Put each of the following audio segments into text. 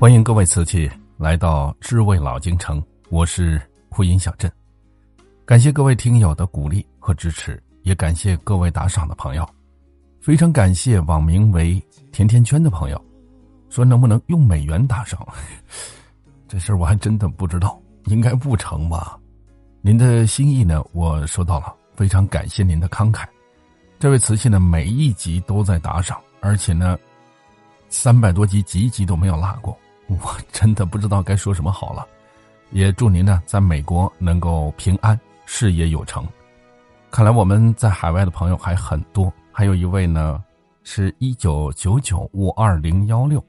欢迎各位瓷器来到知味老京城，我是呼音小镇。感谢各位听友的鼓励和支持，也感谢各位打赏的朋友。非常感谢网名为甜甜圈的朋友，说能不能用美元打赏？这事儿我还真的不知道，应该不成吧？您的心意呢，我收到了，非常感谢您的慷慨。这位瓷器呢，每一集都在打赏，而且呢，三百多集集集都没有落过。我真的不知道该说什么好了，也祝您呢在美国能够平安，事业有成。看来我们在海外的朋友还很多，还有一位呢，是一九九九五二零幺六。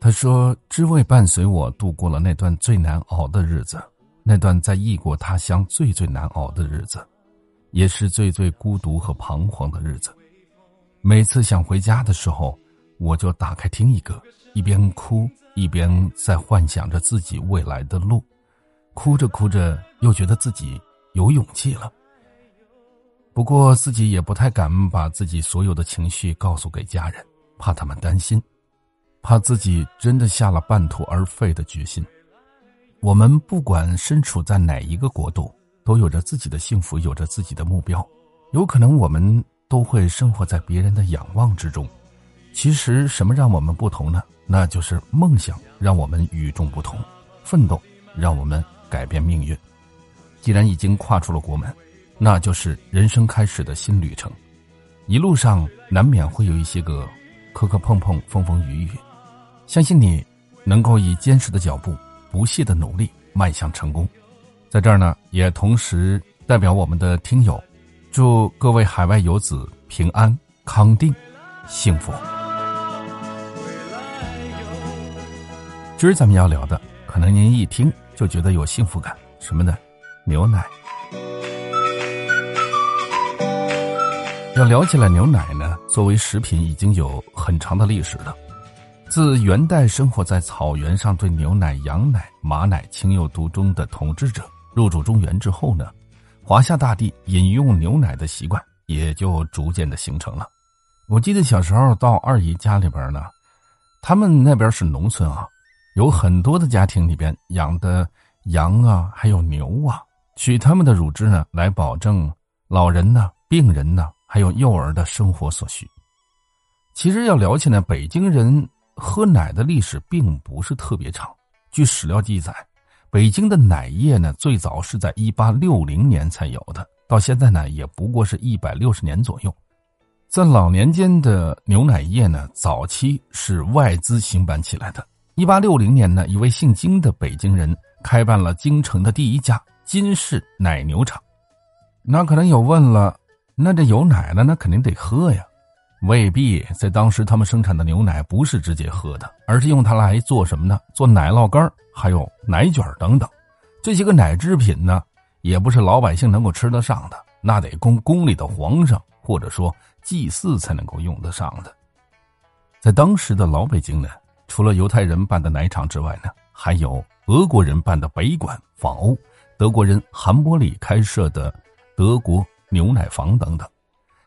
他说：“知味伴随我度过了那段最难熬的日子，那段在异国他乡最最难熬的日子，也是最最孤独和彷徨的日子。每次想回家的时候，我就打开听一个。”一边哭一边在幻想着自己未来的路，哭着哭着又觉得自己有勇气了。不过自己也不太敢把自己所有的情绪告诉给家人，怕他们担心，怕自己真的下了半途而废的决心。我们不管身处在哪一个国度，都有着自己的幸福，有着自己的目标。有可能我们都会生活在别人的仰望之中。其实，什么让我们不同呢？那就是梦想让我们与众不同，奋斗让我们改变命运。既然已经跨出了国门，那就是人生开始的新旅程。一路上难免会有一些个磕磕碰碰、风风雨雨，相信你能够以坚实的脚步、不懈的努力迈向成功。在这儿呢，也同时代表我们的听友，祝各位海外游子平安、康定、幸福。今儿咱们要聊的，可能您一听就觉得有幸福感，什么呢？牛奶。要聊起来牛奶呢，作为食品已经有很长的历史了。自元代生活在草原上、对牛奶、羊奶、马奶情有独钟的统治者入主中原之后呢，华夏大地饮用牛奶的习惯也就逐渐的形成了。我记得小时候到二姨家里边呢，他们那边是农村啊。有很多的家庭里边养的羊啊，还有牛啊，取他们的乳汁呢，来保证老人呢、病人呢，还有幼儿的生活所需。其实要聊起来，北京人喝奶的历史并不是特别长。据史料记载，北京的奶业呢，最早是在一八六零年才有的，到现在呢，也不过是一百六十年左右。在老年间的牛奶业呢，早期是外资兴办起来的。一八六零年呢，一位姓金的北京人开办了京城的第一家金氏奶牛场。那可能有问了，那这有奶了，那肯定得喝呀？未必，在当时他们生产的牛奶不是直接喝的，而是用它来做什么呢？做奶酪干还有奶卷等等。这些个奶制品呢，也不是老百姓能够吃得上的，那得供宫里的皇上或者说祭祀才能够用得上的。在当时的老北京呢。除了犹太人办的奶厂之外呢，还有俄国人办的北馆仿欧，德国人韩伯里开设的德国牛奶房等等。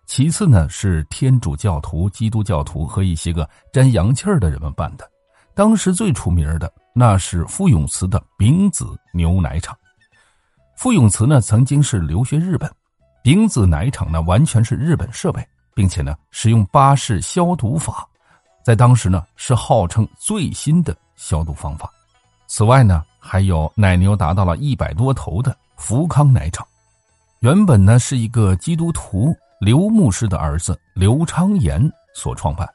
其次呢是天主教徒、基督教徒和一些个沾洋气儿的人们办的。当时最出名的那是傅永慈的丙子牛奶厂。傅永慈呢曾经是留学日本，丙子奶厂呢完全是日本设备，并且呢使用巴氏消毒法。在当时呢，是号称最新的消毒方法。此外呢，还有奶牛达到了一百多头的福康奶厂，原本呢是一个基督徒刘牧师的儿子刘昌言所创办，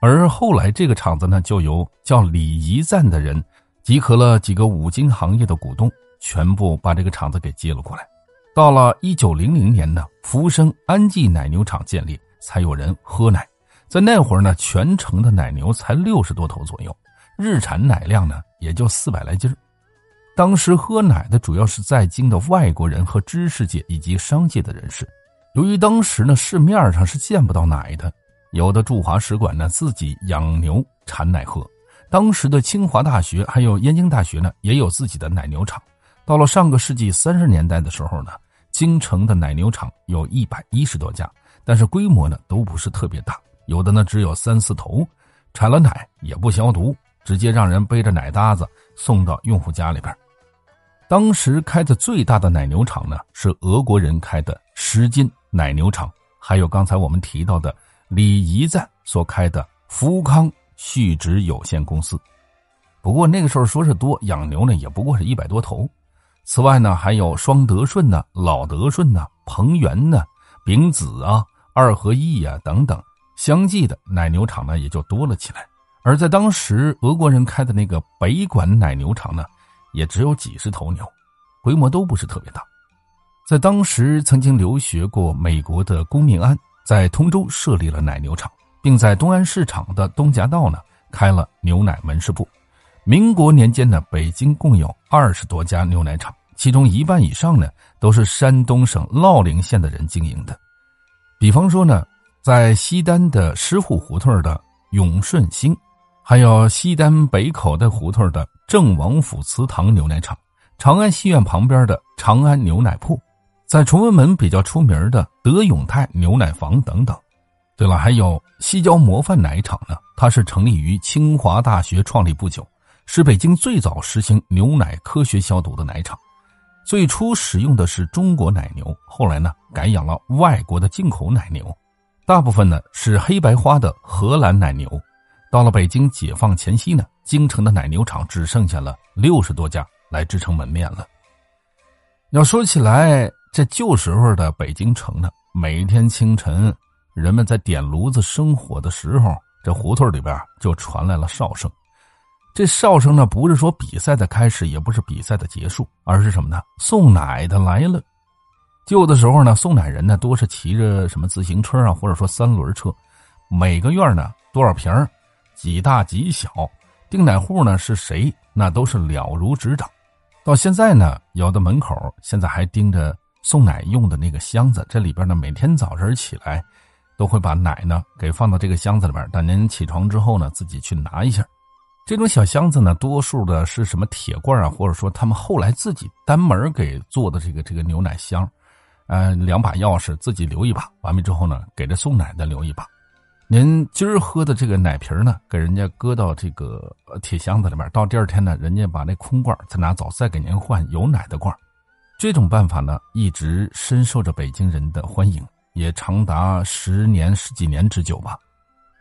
而后来这个厂子呢，就由叫李仪赞的人集合了几个五金行业的股东，全部把这个厂子给接了过来。到了一九零零年呢，福生安记奶牛场建立，才有人喝奶。在那会儿呢，全城的奶牛才六十多头左右，日产奶量呢也就四百来斤当时喝奶的主要是在京的外国人和知识界以及商界的人士。由于当时呢市面上是见不到奶的，有的驻华使馆呢自己养牛产奶喝。当时的清华大学还有燕京大学呢也有自己的奶牛场。到了上个世纪三十年代的时候呢，京城的奶牛场有一百一十多家，但是规模呢都不是特别大。有的呢只有三四头，产了奶也不消毒，直接让人背着奶搭子送到用户家里边。当时开的最大的奶牛场呢，是俄国人开的什金奶牛场，还有刚才我们提到的李仪赞所开的福康畜殖有限公司。不过那个时候说是多养牛呢，也不过是一百多头。此外呢，还有双德顺呢、老德顺呢、鹏源呢、丙子啊、二合一啊等等，相继的奶牛场呢也就多了起来。而在当时，俄国人开的那个北管奶牛场呢，也只有几十头牛，规模都不是特别大。在当时，曾经留学过美国的龚明安在通州设立了奶牛场，并在东安市场的东夹道呢开了牛奶门市部。民国年间呢，北京共有二十多家牛奶厂，其中一半以上呢都是山东省乐陵县的人经营的。比方说呢，在西单的狮户胡同的永顺兴，还有西单北口袋胡同的郑王府祠堂牛奶厂，长安戏院旁边的长安牛奶铺，在崇文门比较出名的德永泰牛奶房等等。对了，还有西郊模范奶厂呢，它是成立于清华大学创立不久。是北京最早实行牛奶科学消毒的奶厂，最初使用的是中国奶牛，后来呢改养了外国的进口奶牛，大部分呢是黑白花的荷兰奶牛。到了北京解放前夕呢，京城的奶牛场只剩下了六十多家来支撑门面了。要说起来，这旧时候的北京城呢，每天清晨人们在点炉子生火的时候，这胡同里边就传来了哨声。这哨声呢，不是说比赛的开始，也不是比赛的结束，而是什么呢？送奶的来了。旧的时候呢，送奶人呢，多是骑着什么自行车啊，或者说三轮车。每个院呢，多少瓶几大几小，订奶户呢是谁，那都是了如指掌。到现在呢，有的门口现在还盯着送奶用的那个箱子，这里边呢，每天早晨起来，都会把奶呢给放到这个箱子里边，等您起床之后呢，自己去拿一下。这种小箱子呢，多数的是什么铁罐啊，或者说他们后来自己单门给做的这个这个牛奶箱，呃，两把钥匙自己留一把，完了之后呢，给这送奶的留一把。您今儿喝的这个奶瓶呢，给人家搁到这个铁箱子里面，到第二天呢，人家把那空罐再拿走，再给您换有奶的罐。这种办法呢，一直深受着北京人的欢迎，也长达十年十几年之久吧。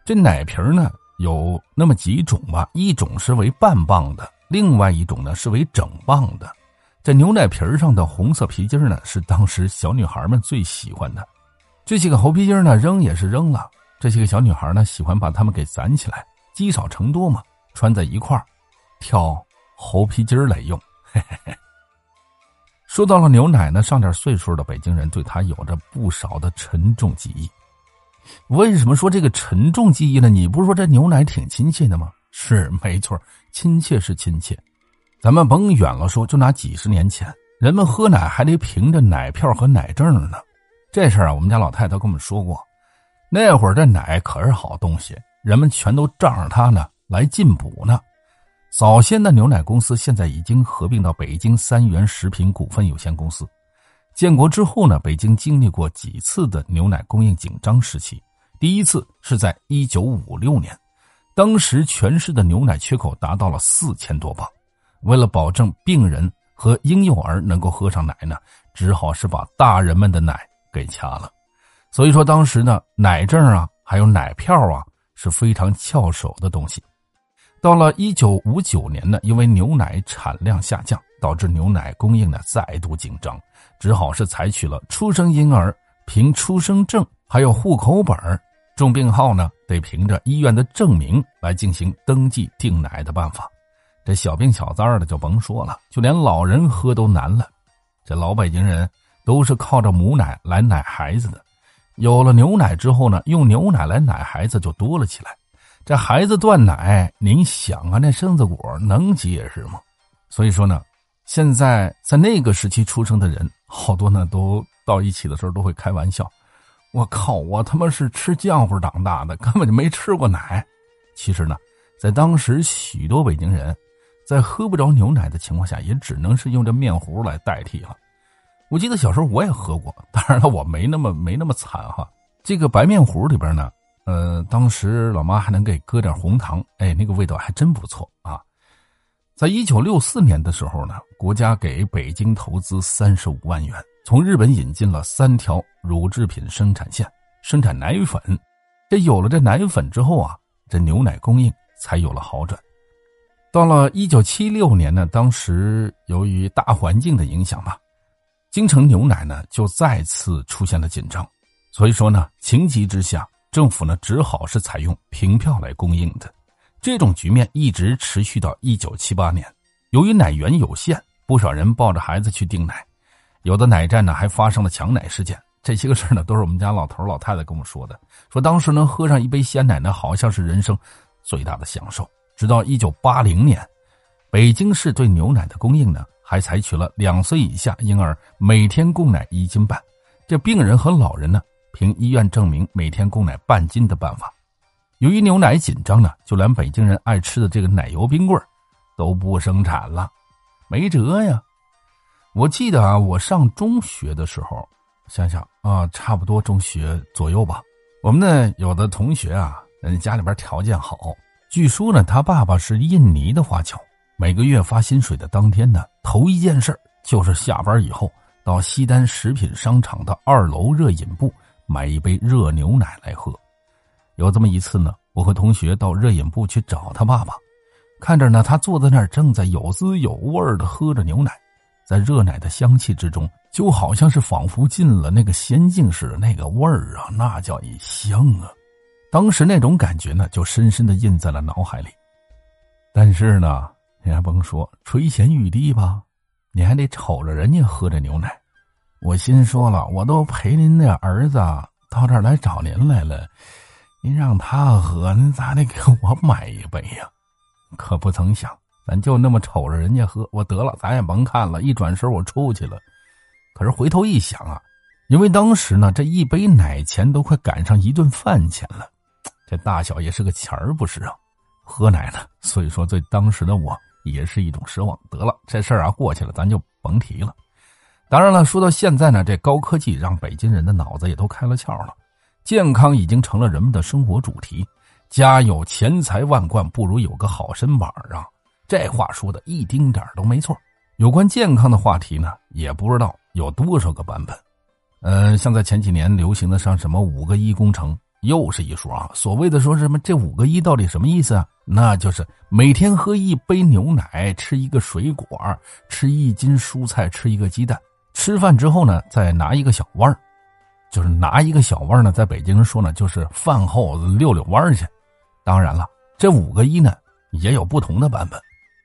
这奶瓶呢。有那么几种吧，一种是为半磅的，另外一种呢是为整磅的。这牛奶瓶上的红色皮筋呢，是当时小女孩们最喜欢的。这些个猴皮筋呢，扔也是扔了。这些个小女孩呢，喜欢把它们给攒起来，积少成多嘛，穿在一块儿，跳猴皮筋来用。嘿嘿嘿。说到了牛奶呢，上点岁数的北京人对它有着不少的沉重记忆。为什么说这个沉重记忆呢？你不是说这牛奶挺亲切的吗？是没错，亲切是亲切。咱们甭远了说，就拿几十年前，人们喝奶还得凭着奶票和奶证呢。这事儿啊，我们家老太太跟我们说过。那会儿这奶可是好东西，人们全都仗着它呢来进补呢。早先的牛奶公司现在已经合并到北京三元食品股份有限公司。建国之后呢，北京经历过几次的牛奶供应紧张时期。第一次是在一九五六年，当时全市的牛奶缺口达到了四千多磅。为了保证病人和婴幼儿能够喝上奶呢，只好是把大人们的奶给掐了。所以说，当时呢，奶证啊，还有奶票啊，是非常翘首的东西。到了一九五九年呢，因为牛奶产量下降。导致牛奶供应呢再度紧张，只好是采取了出生婴儿凭出生证还有户口本重病号呢得凭着医院的证明来进行登记订奶的办法。这小病小灾的就甭说了，就连老人喝都难了。这老北京人都是靠着母奶来奶孩子的，有了牛奶之后呢，用牛奶来奶孩子就多了起来。这孩子断奶，您想啊，那身子骨能结实吗？所以说呢。现在在那个时期出生的人，好多呢，都到一起的时候都会开玩笑：“我靠，我他妈是吃浆糊长大的，根本就没吃过奶。”其实呢，在当时许多北京人，在喝不着牛奶的情况下，也只能是用这面糊来代替了。我记得小时候我也喝过，当然了，我没那么没那么惨哈。这个白面糊里边呢，呃，当时老妈还能给搁点红糖，哎，那个味道还真不错啊。在一九六四年的时候呢，国家给北京投资三十五万元，从日本引进了三条乳制品生产线，生产奶粉。这有了这奶粉之后啊，这牛奶供应才有了好转。到了一九七六年呢，当时由于大环境的影响吧，京城牛奶呢就再次出现了紧张，所以说呢，情急之下，政府呢只好是采用凭票来供应的。这种局面一直持续到一九七八年。由于奶源有限，不少人抱着孩子去订奶，有的奶站呢还发生了抢奶事件。这些个事呢，都是我们家老头老太太跟我说的，说当时能喝上一杯鲜奶呢，好像是人生最大的享受。直到一九八零年，北京市对牛奶的供应呢，还采取了两岁以下婴儿每天供奶一斤半，这病人和老人呢，凭医院证明每天供奶半斤的办法。由于牛奶紧张呢，就连北京人爱吃的这个奶油冰棍都不生产了，没辙呀。我记得啊，我上中学的时候，想想啊，差不多中学左右吧。我们呢，有的同学啊，人家里边条件好。据说呢，他爸爸是印尼的华侨，每个月发薪水的当天呢，头一件事就是下班以后到西单食品商场的二楼热饮部买一杯热牛奶来喝。有这么一次呢，我和同学到热饮部去找他爸爸，看着呢，他坐在那儿正在有滋有味的喝着牛奶，在热奶的香气之中，就好像是仿佛进了那个仙境似的，那个味儿啊，那叫一香啊！当时那种感觉呢，就深深的印在了脑海里。但是呢，你还甭说，垂涎欲滴吧，你还得瞅着人家喝这牛奶。我心说了，我都陪您的儿子到这儿来找您来了，您让他喝，您咋得给我买一杯呀？可不曾想，咱就那么瞅着人家喝，我得了，咱也甭看了，一转身我出去了。可是回头一想啊，因为当时呢，这一杯奶钱都快赶上一顿饭钱了。这大小也是个钱儿，不是啊？喝奶呢，所以说对当时的我也是一种奢望。得了，这事儿啊过去了，咱就甭提了。当然了，说到现在呢，这高科技让北京人的脑子也都开了窍了，健康已经成了人们的生活主题。家有钱财万贯，不如有个好身板啊！这话说的一丁点都没错。有关健康的话题呢，也不知道有多少个版本。嗯，像在前几年流行的上什么五个一工程。又是一说啊！所谓的说什么这五个一到底什么意思啊？那就是每天喝一杯牛奶，吃一个水果，吃一斤蔬菜，吃一个鸡蛋。吃饭之后呢，再拿一个小弯儿，就是拿一个小弯儿呢，在北京人说呢，就是饭后溜溜弯儿去。当然了，这五个一呢也有不同的版本，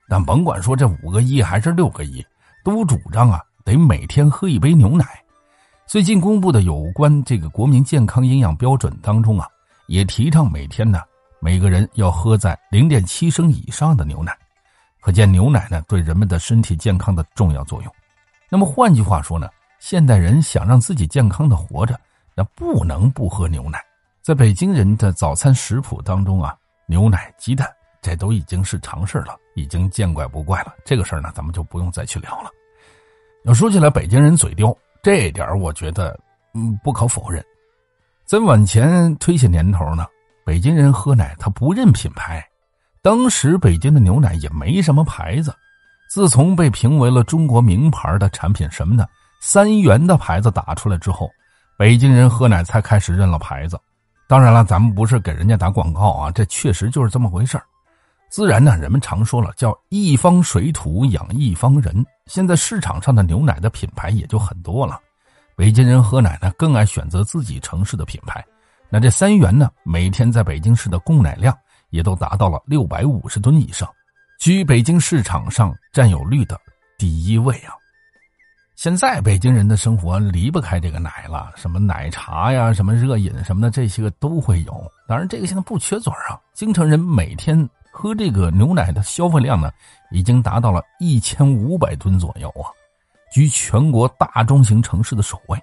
但甭管说这五个一还是六个一，都主张啊得每天喝一杯牛奶。最近公布的有关这个国民健康营养标准当中啊，也提倡每天呢每个人要喝在零点七升以上的牛奶，可见牛奶呢对人们的身体健康的重要作用。那么换句话说呢，现代人想让自己健康的活着，那不能不喝牛奶。在北京人的早餐食谱当中啊，牛奶、鸡蛋这都已经是常事了，已经见怪不怪了。这个事儿呢，咱们就不用再去聊了。要说起来，北京人嘴刁。这点我觉得，嗯，不可否认。再往前推些年头呢，北京人喝奶他不认品牌。当时北京的牛奶也没什么牌子。自从被评为了中国名牌的产品什么的三元的牌子打出来之后，北京人喝奶才开始认了牌子。当然了，咱们不是给人家打广告啊，这确实就是这么回事自然呢，人们常说了，叫一方水土养一方人。现在市场上的牛奶的品牌也就很多了，北京人喝奶呢更爱选择自己城市的品牌。那这三元呢，每天在北京市的供奶量也都达到了六百五十吨以上，居北京市场上占有率的第一位啊。现在北京人的生活离不开这个奶了，什么奶茶呀、什么热饮什么的，这些个都会有。当然，这个现在不缺嘴啊，京城人每天。喝这个牛奶的消费量呢，已经达到了一千五百吨左右啊，居全国大中型城市的首位。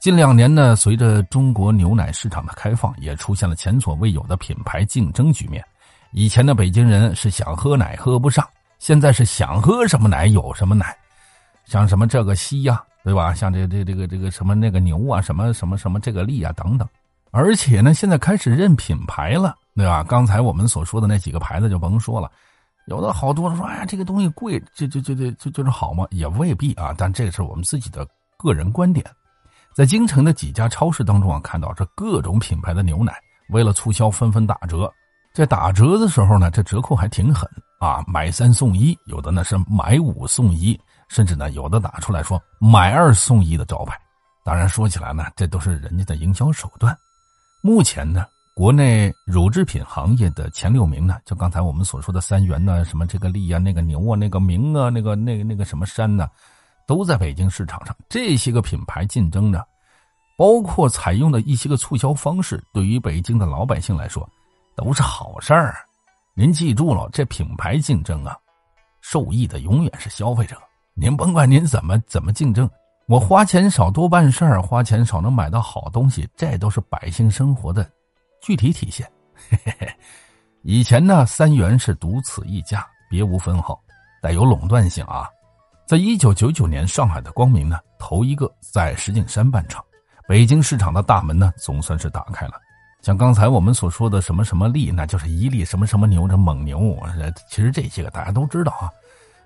近两年呢，随着中国牛奶市场的开放，也出现了前所未有的品牌竞争局面。以前的北京人是想喝奶喝不上，现在是想喝什么奶有什么奶，像什么这个西呀，对吧？像这这这个这个什么那个牛啊，什么什么什么这个利啊等等。而且呢，现在开始认品牌了，对吧？刚才我们所说的那几个牌子就甭说了，有的好多人说，哎呀，这个东西贵，这这这这这就是好吗？也未必啊。但这是我们自己的个人观点。在京城的几家超市当中啊，看到这各种品牌的牛奶，为了促销纷纷打折。在打折的时候呢，这折扣还挺狠啊，买三送一，有的呢是买五送一，甚至呢有的打出来说买二送一的招牌。当然说起来呢，这都是人家的营销手段。目前呢，国内乳制品行业的前六名呢，就刚才我们所说的三元呢，什么这个利啊，那个牛啊，那个明啊，那个那个那个什么山呢，都在北京市场上。这些个品牌竞争呢，包括采用的一些个促销方式，对于北京的老百姓来说。都是好事儿，您记住了，这品牌竞争啊，受益的永远是消费者。您甭管您怎么怎么竞争，我花钱少多办事儿，花钱少能买到好东西，这都是百姓生活的具体体现。嘿嘿嘿，以前呢，三元是独此一家，别无分号，带有垄断性啊。在一九九九年，上海的光明呢，头一个在石景山办厂，北京市场的大门呢，总算是打开了。像刚才我们所说的什么什么利，那就是伊利什么什么牛，这蒙牛，其实这些个大家都知道啊。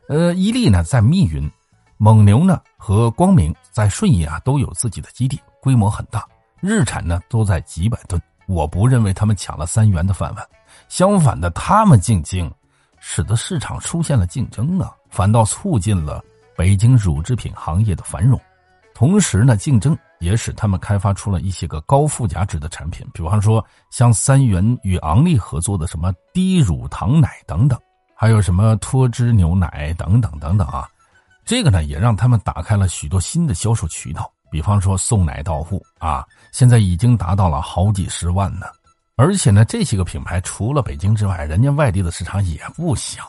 呃，伊利呢在密云，蒙牛呢和光明在顺义啊都有自己的基地，规模很大，日产呢都在几百吨。我不认为他们抢了三元的饭碗，相反的，他们进京，使得市场出现了竞争啊，反倒促进了北京乳制品行业的繁荣。同时呢，竞争。也使他们开发出了一些个高附加值的产品，比方说像三元与昂利合作的什么低乳糖奶等等，还有什么脱脂牛奶等等等等啊。这个呢，也让他们打开了许多新的销售渠道，比方说送奶到户啊，现在已经达到了好几十万呢。而且呢，这些个品牌除了北京之外，人家外地的市场也不小。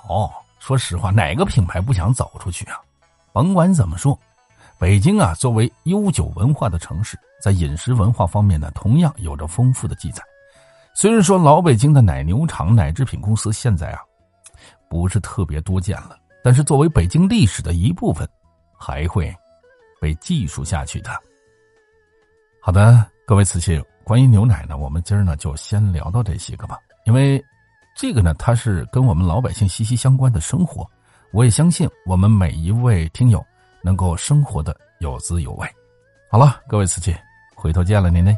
说实话，哪个品牌不想走出去啊？甭管怎么说。北京啊，作为悠久文化的城市，在饮食文化方面呢，同样有着丰富的记载。虽然说老北京的奶牛场、奶制品公司现在啊，不是特别多见了，但是作为北京历史的一部分，还会被记述下去的。好的，各位瓷器，关于牛奶呢，我们今儿呢就先聊到这些个吧，因为这个呢，它是跟我们老百姓息息相关的生活，我也相信我们每一位听友。能够生活的有滋有味。好了，各位瓷器，回头见了您嘞。